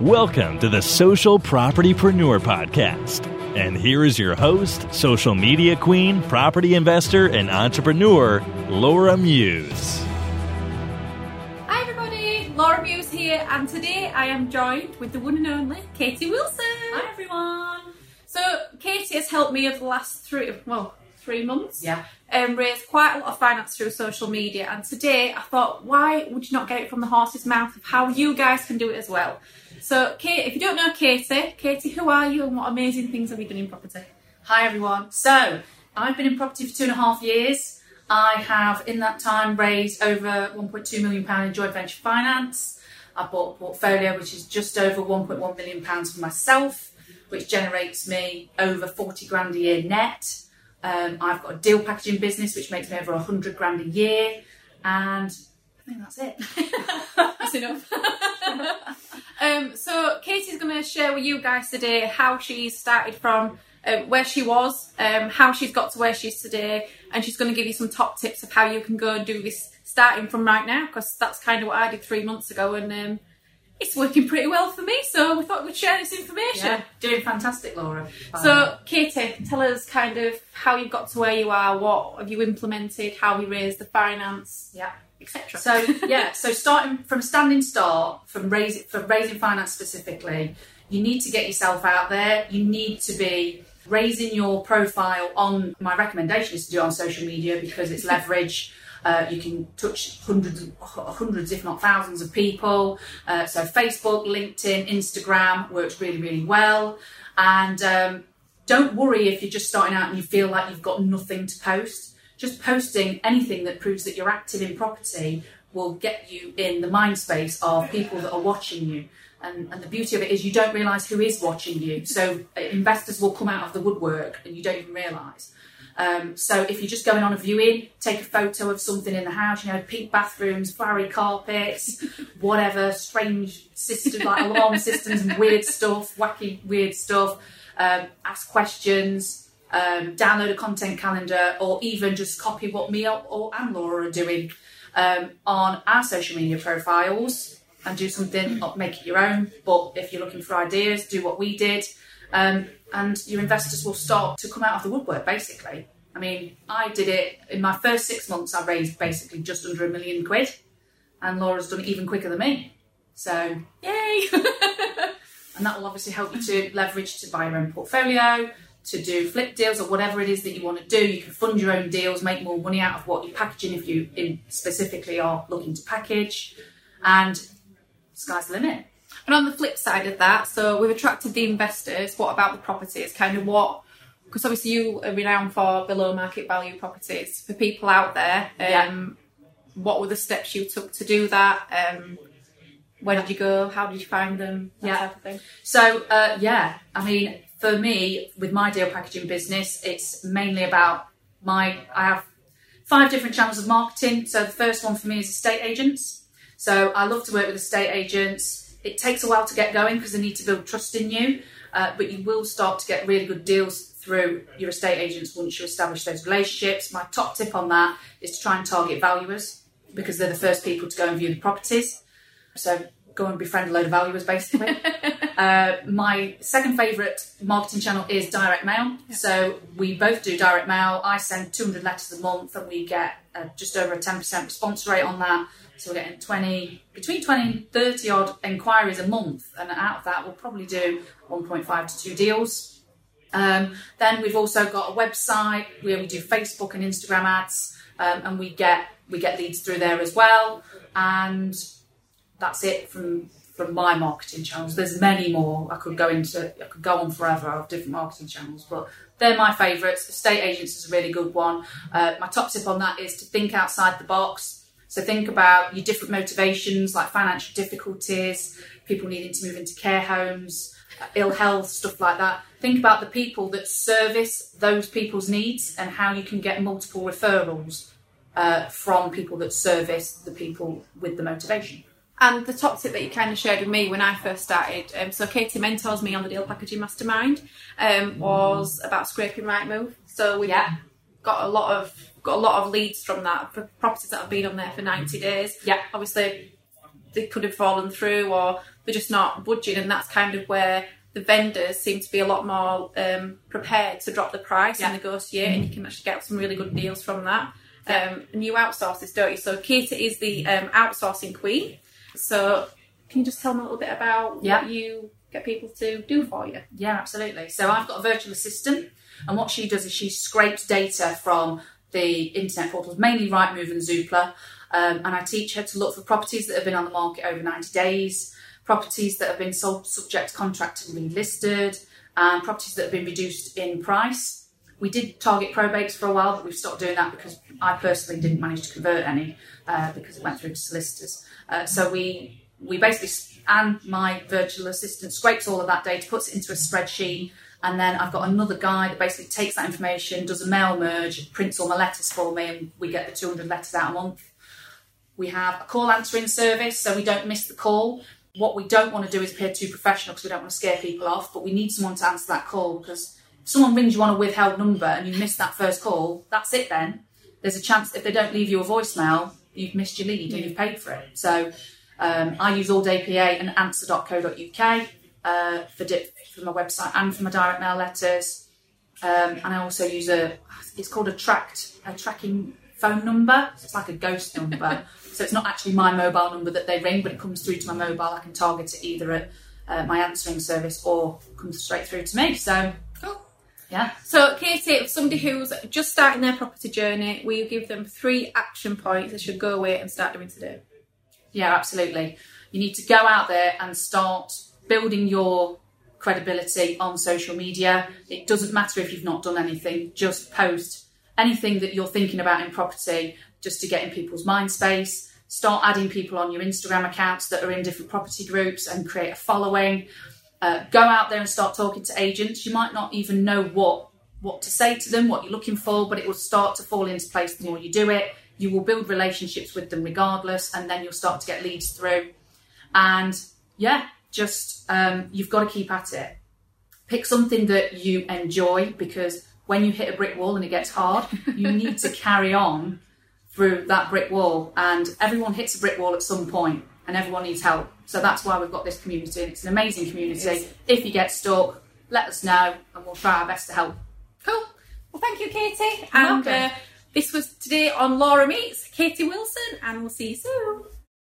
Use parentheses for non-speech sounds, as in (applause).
Welcome to the Social Propertypreneur Podcast. And here is your host, social media queen, property investor, and entrepreneur, Laura Muse. Hi everybody, Laura Muse here, and today I am joined with the one and only Katie Wilson. Hi everyone. So Katie has helped me over the last three, well, three months. Yeah. Um, raised quite a lot of finance through social media, and today I thought, why would you not get it from the horse's mouth of how you guys can do it as well? So, Kate, if you don't know Katie, Katie, who are you, and what amazing things have you done in property? Hi everyone. So I've been in property for two and a half years. I have in that time raised over 1.2 million pound in joint venture finance. I bought a portfolio which is just over 1.1 million pounds for myself, which generates me over 40 grand a year net. Um, I've got a deal packaging business which makes me over 100 grand a year, and I think that's it. That's enough. (laughs) um, so Katie's going to share with you guys today how she started from uh, where she was, um, how she's got to where she is today, and she's going to give you some top tips of how you can go and do this starting from right now, because that's kind of what I did three months ago, and um, it's working pretty well for me. So we thought we'd share this information. Yeah, doing fantastic, Laura. So, Katie, tell us kind of how you got to where you are, what have you implemented, how have you raised the finance, yeah. etc. So yeah, so starting from a standing start, from raising from raising finance specifically, you need to get yourself out there. You need to be raising your profile on. My recommendation is to do it on social media because it's (laughs) leverage. Uh, you can touch hundreds, hundreds, if not thousands, of people. Uh, so Facebook, LinkedIn, Instagram works really, really well. And um, don't worry if you're just starting out and you feel like you've got nothing to post. Just posting anything that proves that you're active in property will get you in the mind space of people that are watching you. And, and the beauty of it is you don't realise who is watching you. So uh, investors will come out of the woodwork and you don't even realise. Um, so if you're just going on a viewing, take a photo of something in the house, you know, pink bathrooms, flowery carpets, (laughs) whatever, strange system like alarm (laughs) systems and weird stuff, wacky weird stuff. Um, ask questions, um, download a content calendar, or even just copy what me or, or and Laura are doing um, on our social media profiles and do something, or make it your own. But if you're looking for ideas, do what we did. Um, and your investors will start to come out of the woodwork basically. I mean, I did it in my first six months, I raised basically just under a million quid, and Laura's done it even quicker than me. So, Yay! (laughs) and that will obviously help you to leverage to buy your own portfolio, to do flip deals or whatever it is that you want to do. You can fund your own deals, make more money out of what you're packaging if you specifically are looking to package, and sky's the limit. And on the flip side of that, so we've attracted the investors. What about the properties? Kind of what? Because obviously you are renowned for below market value properties. For people out there, um, Yeah. what were the steps you took to do that? Um, where did you go? How did you find them? That Yeah. type of thing. So uh, yeah, I mean, for me, with my deal packaging business, it's mainly about my. I have five different channels of marketing. So the first one for me is estate agents. So I love to work with estate agents. It takes a while to get going because they need to build trust in you, uh, but you will start to get really good deals through your estate agents once you establish those relationships. My top tip on that is to try and target valuers because they're the first people to go and view the properties. So go and befriend a load of valuers, basically. (laughs) uh, my second favourite marketing channel is direct mail. So we both do direct mail. I send 200 letters a month, and we get uh, just over a 10% response rate on that. So we're getting 20, between 20 and 30 odd inquiries a month, and out of that, we'll probably do 1.5 to 2 deals. Um, then we've also got a website where we do Facebook and Instagram ads, um, and we get we get leads through there as well. And that's it from from my marketing channels. There's many more. I could go into. I could go on forever of different marketing channels, but they're my favourites. Estate agents is a really good one. Uh, my top tip on that is to think outside the box. So think about your different motivations, like financial difficulties, people needing to move into care homes, uh, ill health, stuff like that. Think about the people that service those people's needs and how you can get multiple referrals uh, from people that service the people with the motivation. And the top tip that you kind of shared with me when I first started, um, so Katie mentors me on the deal packaging mastermind, um, was about scraping Rightmove. So we Yeah. got a lot of got a lot of leads from that for properties that have been on there for ninety days. Yeah. obviously they could have fallen through or they're just not budging, and that's kind of where the vendors seem to be a lot more um, prepared to drop the price Yeah. and negotiate, and you can actually get some really good deals from that. Um, and you outsource this, don't you? So Katie is the um, outsourcing queen. So can you just tell me a little bit about Yeah. what you get people to do for you? Yeah, absolutely. So I've got a virtual assistant, and what she does is she scrapes data from the internet portals, mainly Rightmove and Zoopla, um, and I teach her to look for properties that have been on the market over 90 days, properties that have been sold subject to contract and relisted, and properties that have been reduced in price. We did target probates for a while, but we've stopped doing that because I personally didn't manage to convert any uh, because it went through to solicitors. Uh, so we we basically and my virtual assistant scrapes all of that data, puts it into a spreadsheet, and then I've got another guy that basically takes that information, does a mail merge, prints all my letters for me, and we get the 200 letters out a month. We have a call answering service, so we don't miss the call. What we don't want to do is appear too professional because we don't want to scare people off, but we need someone to answer that call because if someone rings you on a withheld number and you miss that first call, that's it then. There's a chance if they don't leave you a voicemail, you've missed your lead and you've paid for it. So um, I use All Day PA and answer.co.uk uh, for, di- for my website and for my direct mail letters. Um, and I also use a, it's called a tracked, a tracking phone number. So it's like a ghost number. (laughs) so it's not actually my mobile number that they ring, but it comes through to my mobile. I can target it either at uh, my answering service or comes straight through to me. So Cool. yeah, So, Katie, for somebody who's just starting their property journey, will you give them three action points they should go away and start doing today? Yeah, absolutely. You need to go out there and start building your credibility on social media. It doesn't matter if you've not done anything, just post anything that you're thinking about in property just to get in people's mind space. Start adding people on your Instagram accounts that are in different property groups and create a following. Uh, go out there and start talking to agents. You might not even know what what to say to them, what you're looking for, but it will start to fall into place the more you do it. You will build relationships with them regardless, and then you'll start to get leads through. And yeah, just um, you've got to keep at it. Pick something that you enjoy because when you hit a brick wall and it gets hard, you (laughs) need to carry on through that brick wall. And everyone hits a brick wall at some point, and everyone needs help. So that's why we've got this community. and It's an amazing community. If you get stuck, let us know, and we'll try our best to help. Cool. Well, thank you, Katie. And this was today on Laura Meets Katie Wilson, and we'll see you soon.